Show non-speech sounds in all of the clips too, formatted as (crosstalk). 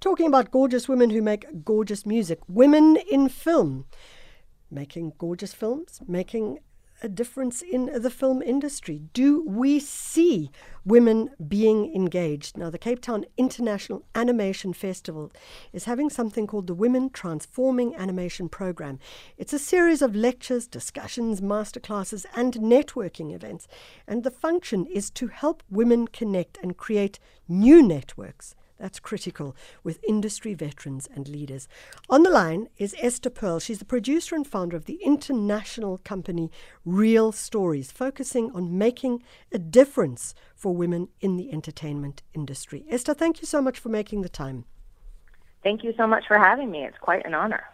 talking about gorgeous women who make gorgeous music, women in film, making gorgeous films, making a difference in the film industry? Do we see women being engaged? Now, the Cape Town International Animation Festival is having something called the Women Transforming Animation Program. It's a series of lectures, discussions, masterclasses, and networking events. And the function is to help women connect and create new networks that's critical with industry veterans and leaders. On the line is Esther Pearl. She's the producer and founder of the international company Reel Stories, focusing on making a difference for women in the entertainment industry. Esther, thank you so much for making the time. Thank you so much for having me. It's quite an honor.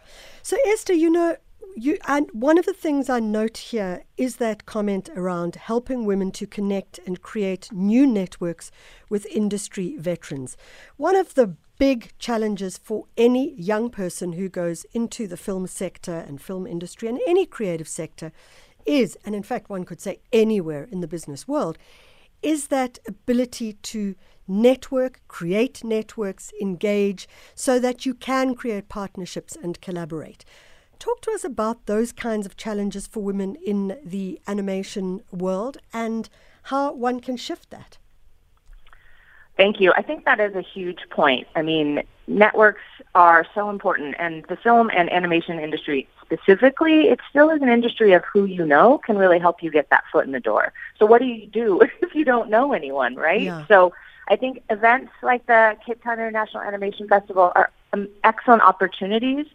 So, Esther, you know, you and one of the things I note here is that comment around helping women to connect and create new networks with industry veterans. One of the big challenges for any young person who goes into the film sector and film industry and any creative sector is, and in fact one could say anywhere in the business world, is that ability to network, create networks, engage, so that you can create partnerships and collaborate. Talk to us about those kinds of challenges for women in the animation world and how one can shift that. Thank you. I think that is a huge point. I mean, networks are so important, and the film and animation industry specifically, it still is an industry of who you know can really help you get that foot in the door. So, what do you do (laughs) if you don't know anyone, right? Yeah. So, I think events like the Cape Town International Animation Festival are um, excellent opportunities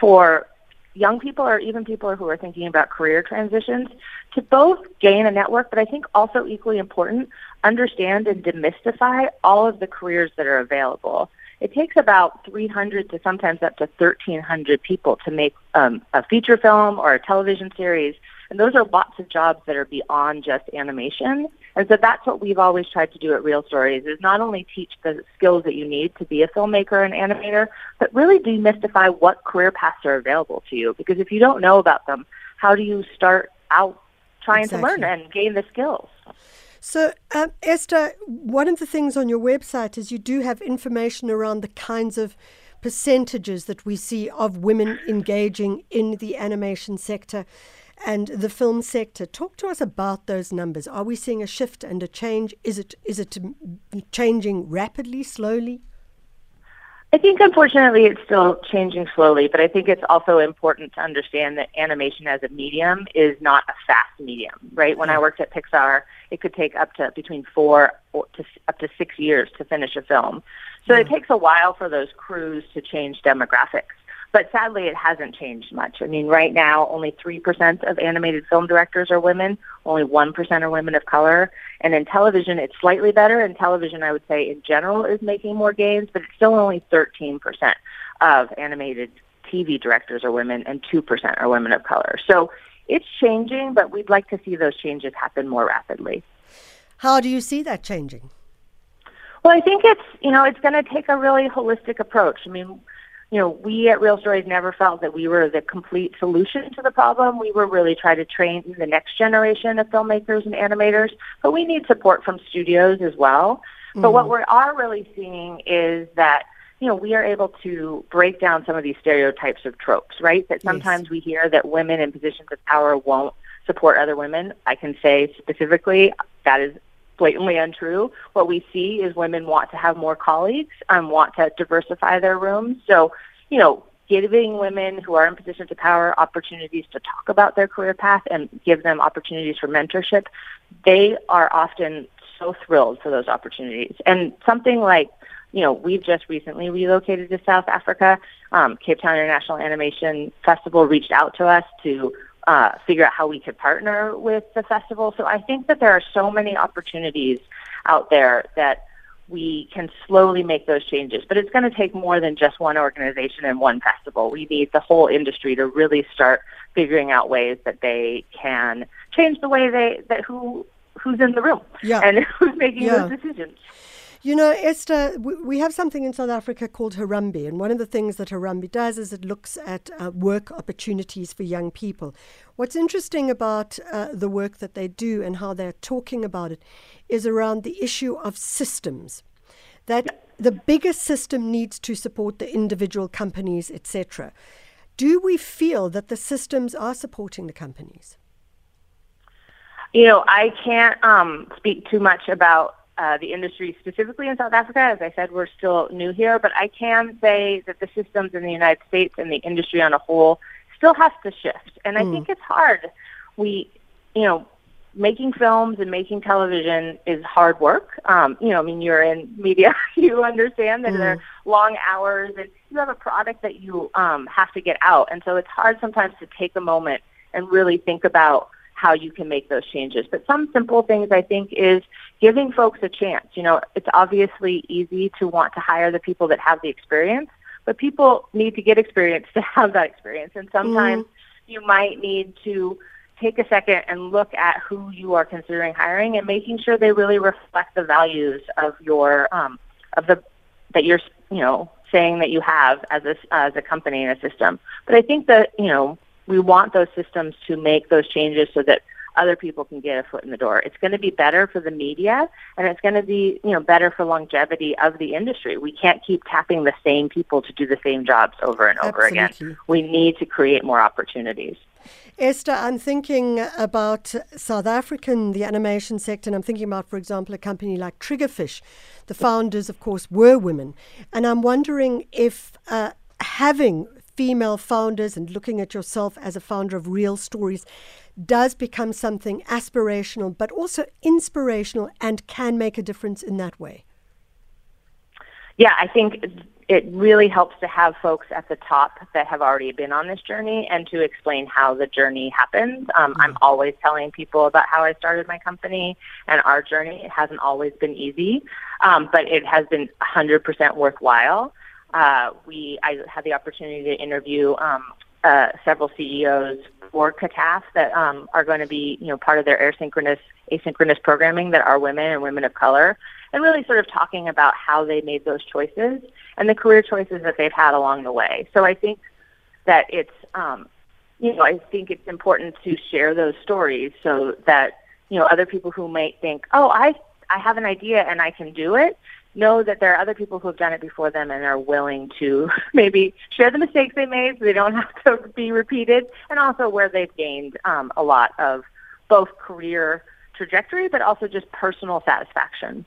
for young people or even people who are thinking about career transitions to both gain a network, but I think also equally important, understand and demystify all of the careers that are available. It takes about 300 to sometimes up to 1,300 people to make um, a feature film or a television series. And those are lots of jobs that are beyond just animation. And so that's what we've always tried to do at Reel Stories is not only teach the skills that you need to be a filmmaker and animator, but really demystify what career paths are available to you. Because if you don't know about them, how do you start out trying exactly. to learn and gain the skills? So, um, Esther, one of the things on your website is you do have information around the kinds of percentages that we see of women engaging in the animation sector and the film sector. Talk to us about those numbers. Are we seeing a shift and a change? Is it is it changing rapidly, slowly? I think unfortunately it's still changing slowly, but I think it's also important to understand that animation as a medium is not a fast medium, right? When I hmm. worked at Pixar, it could take up to between four to up to six years to finish a film. So yeah. it hmm. takes a while for those crews to change demographics. But sadly, it hasn't changed much. I mean, right now, only 3% of animated film directors are women, only 1% are women of color. And in television, it's slightly better. In television, I would say in general is making more gains, but it's still only 13% of animated TV directors are women and 2% are women of color. So it's changing, but we'd like to see those changes happen more rapidly. How do you see that changing? Well, I think it's, you know, it's going to take a really holistic approach. I mean, you know, we at Reel Stories never felt that we were the complete solution to the problem. We were really trying to train the next generation of filmmakers and animators, but we need support from studios as well. Mm-hmm. But what mm-hmm. we are really seeing is that you know, we are able to break down some of these stereotypes of tropes, right? That sometimes yes. we hear that women in positions of power won't support other women. I can say specifically that is blatantly untrue. What we see is women want to have more colleagues, and want to diversify their rooms. So, you know, giving women who are in positions of power opportunities to talk about their career path and give them opportunities for mentorship, they are often so thrilled for those opportunities. And something like, you know, we've just recently relocated to South Africa. Um, Cape Town International Animation Festival reached out to us to uh, figure out how we could partner with the festival. So I think that there are so many opportunities out there that we can slowly make those changes. But it's going to take more than just one organization and one festival. We need the whole industry to really start figuring out ways that they can change the way they that who who's in the room yeah. and (laughs) who's making yeah. those decisions. You know, Esther, we have something in South Africa called Harambee, and one of the things that Harambee does is it looks at uh, work opportunities for young people. What's interesting about uh, the work that they do and how they're talking about it is around the issue of systems. That the bigger system needs to support the individual companies, etc. Do we feel that the systems are supporting the companies? You know, I can't um, speak too much about uh, the industry specifically in South Africa. As I said, we're still new here, but I can say that the systems in the United States and the industry on a whole still has to shift. And I mm. think it's hard. We, you know, making films and making television is hard work. Um, you know, I mean, you're in media, (laughs) you understand that mm. there are long hours, and you have a product that you um, have to get out, and so it's hard sometimes to take a moment and really think about how you can make those changes. But some simple things I think is giving folks a chance. You know, it's obviously easy to want to hire the people that have the experience, but people need to get experience to (laughs) have that experience, and sometimes mm. you might need to take a second and look at who you are considering hiring and making sure they really reflect the values of your um, of the that you're you know saying that you have as a as a company and a system. But I think that you know we want those systems to make those changes so that other people can get a foot in the door. It's going to be better for the media and it's going to be, you know, better for longevity of the industry. We can't keep tapping the same people to do the same jobs over and over Absolutely. again. We need to create more opportunities. Esther, I'm thinking about South African, the animation sector, and I'm thinking about, for example, a company like Triggerfish. The founders, of course, were women. And I'm wondering if uh, having female founders and looking at yourself as a founder of reel stories does become something aspirational, but also inspirational and can make a difference in that way. Yeah, I think it really helps to have folks at the top that have already been on this journey and to explain how the journey happens. Um, mm-hmm. I'm always telling people about how I started my company and our journey. It hasn't always been easy, um, but it has been 100% worthwhile. Uh, we I had the opportunity to interview um, uh, several CEOs for CACAF that um, are going to be, you know, part of their asynchronous asynchronous programming that are women and women of color, and really sort of talking about how they made those choices and the career choices that they've had along the way. So I think that it's, um, you know, I think it's important to share those stories so that you know other people who might think, oh, I I have an idea and I can do it, know that there are other people who have done it before them and are willing to (laughs) maybe share the mistakes they made so they don't (laughs) have to be repeated, and also where they've gained um, a lot of both career trajectory but also just personal satisfaction.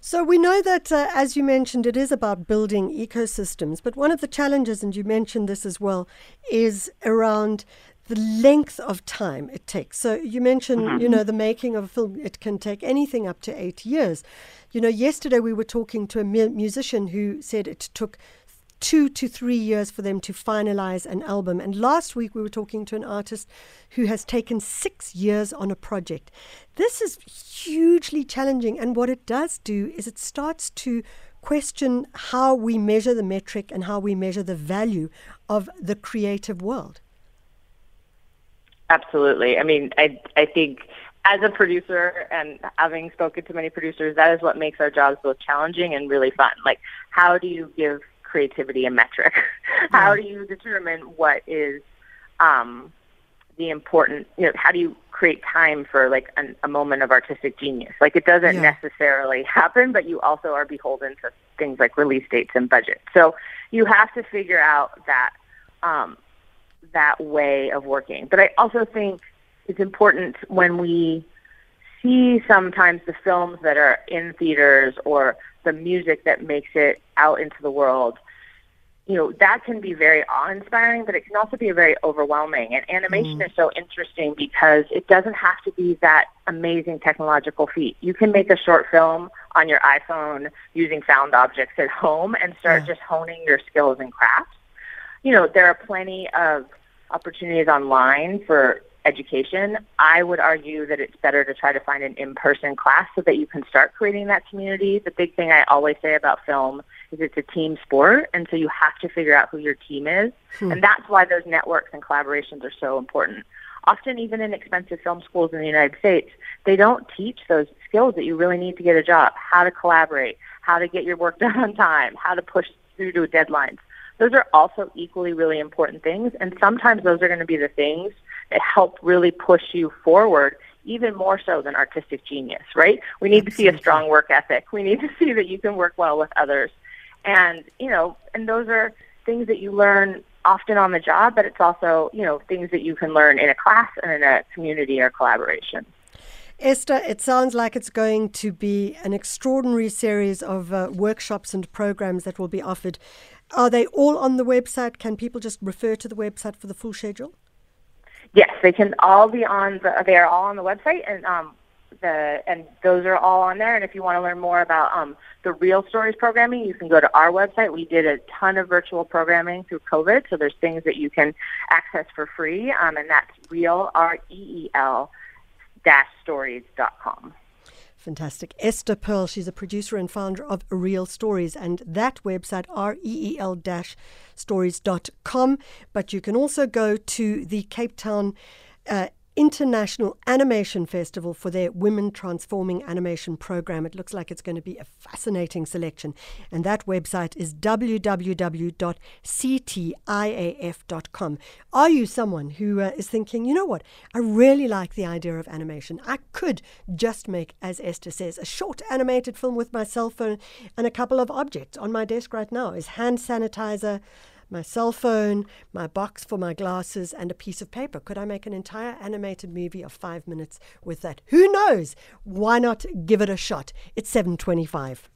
So we know that, uh, as you mentioned, it is about building ecosystems. But one of the challenges, and you mentioned this as well, is around the length of time it takes. So you mentioned, mm-hmm. you know, the making of a film, it can take anything up to eight years. You know, yesterday we were talking to a musician who said it took two to three years for them to finalize an album. And last week we were talking to an artist who has taken six years on a project. This is hugely challenging. And what it does do is it starts to question how we measure the metric and how we measure the value of the creative world. Absolutely. I mean, I I think as a producer and having spoken to many producers, that is what makes our jobs both challenging and really fun. Like, how do you give creativity a metric? (laughs) how do you determine what is um, the important? You know, how do you create time for like an, a moment of artistic genius? Like, it doesn't yeah. necessarily happen, but you also are beholden to things like release dates and budget. So you have to figure out that um, that way of working. But I also think it's important when we see sometimes the films that are in theaters or the music that makes it out into the world you know that can be very awe-inspiring but it can also be very overwhelming and animation mm. is so interesting because it doesn't have to be that amazing technological feat you can make a short film on your iphone using found objects at home and start yeah. just honing your skills and crafts you know there are plenty of opportunities online for education, I would argue that it's better to try to find an in-person class so that you can start creating that community. The big thing I always say about film is it's a team sport, and so you have to figure out who your team is, hmm. and that's why those networks and collaborations are so important. Often, even in expensive film schools in the United States, they don't teach those skills that you really need to get a job: how to collaborate, how to get your work (laughs) done on time, how to push through to deadlines. Those are also equally really important things. And sometimes those are going to be the things that help really push you forward, even more so than artistic genius, right? We need Absolutely. to see a strong work ethic. We need to (laughs) see that you can work well with others. And, you know, and those are things that you learn often on the job, but it's also, you know, things that you can learn in a class and in a community or collaboration. Esther, it sounds like it's going to be an extraordinary series of uh, workshops and programs that will be offered. Are they all on the website? Can people just refer to the website for the full schedule? Yes, they can all be on the. They are all on the website, and um, the and those are all on there. And if you want to learn more about um, the Reel Stories programming, you can go to our website. We did a ton of virtual programming through COVID, so there's things that you can access for free, um, and that's Reel R E E L dash stories.com. Fantastic. Esther Pearl, she's a producer and founder of Reel Stories, and that website, reel stories.com. But you can also go to the Cape Town uh, International Animation Festival for their Women Transforming Animation program. It looks like it's going to be a fascinating selection. And that website is www.ctiaf.com. Are you someone who uh, is thinking, you know what, I really like the idea of animation? I could just make, as Esther says, a short animated film with my cell phone and a couple of objects. On my desk right now is hand sanitizer my cell phone, my box for my glasses, and a piece of paper. Could I make an entire animated movie of five minutes with that? Who knows? Why not give it a shot? It's 725.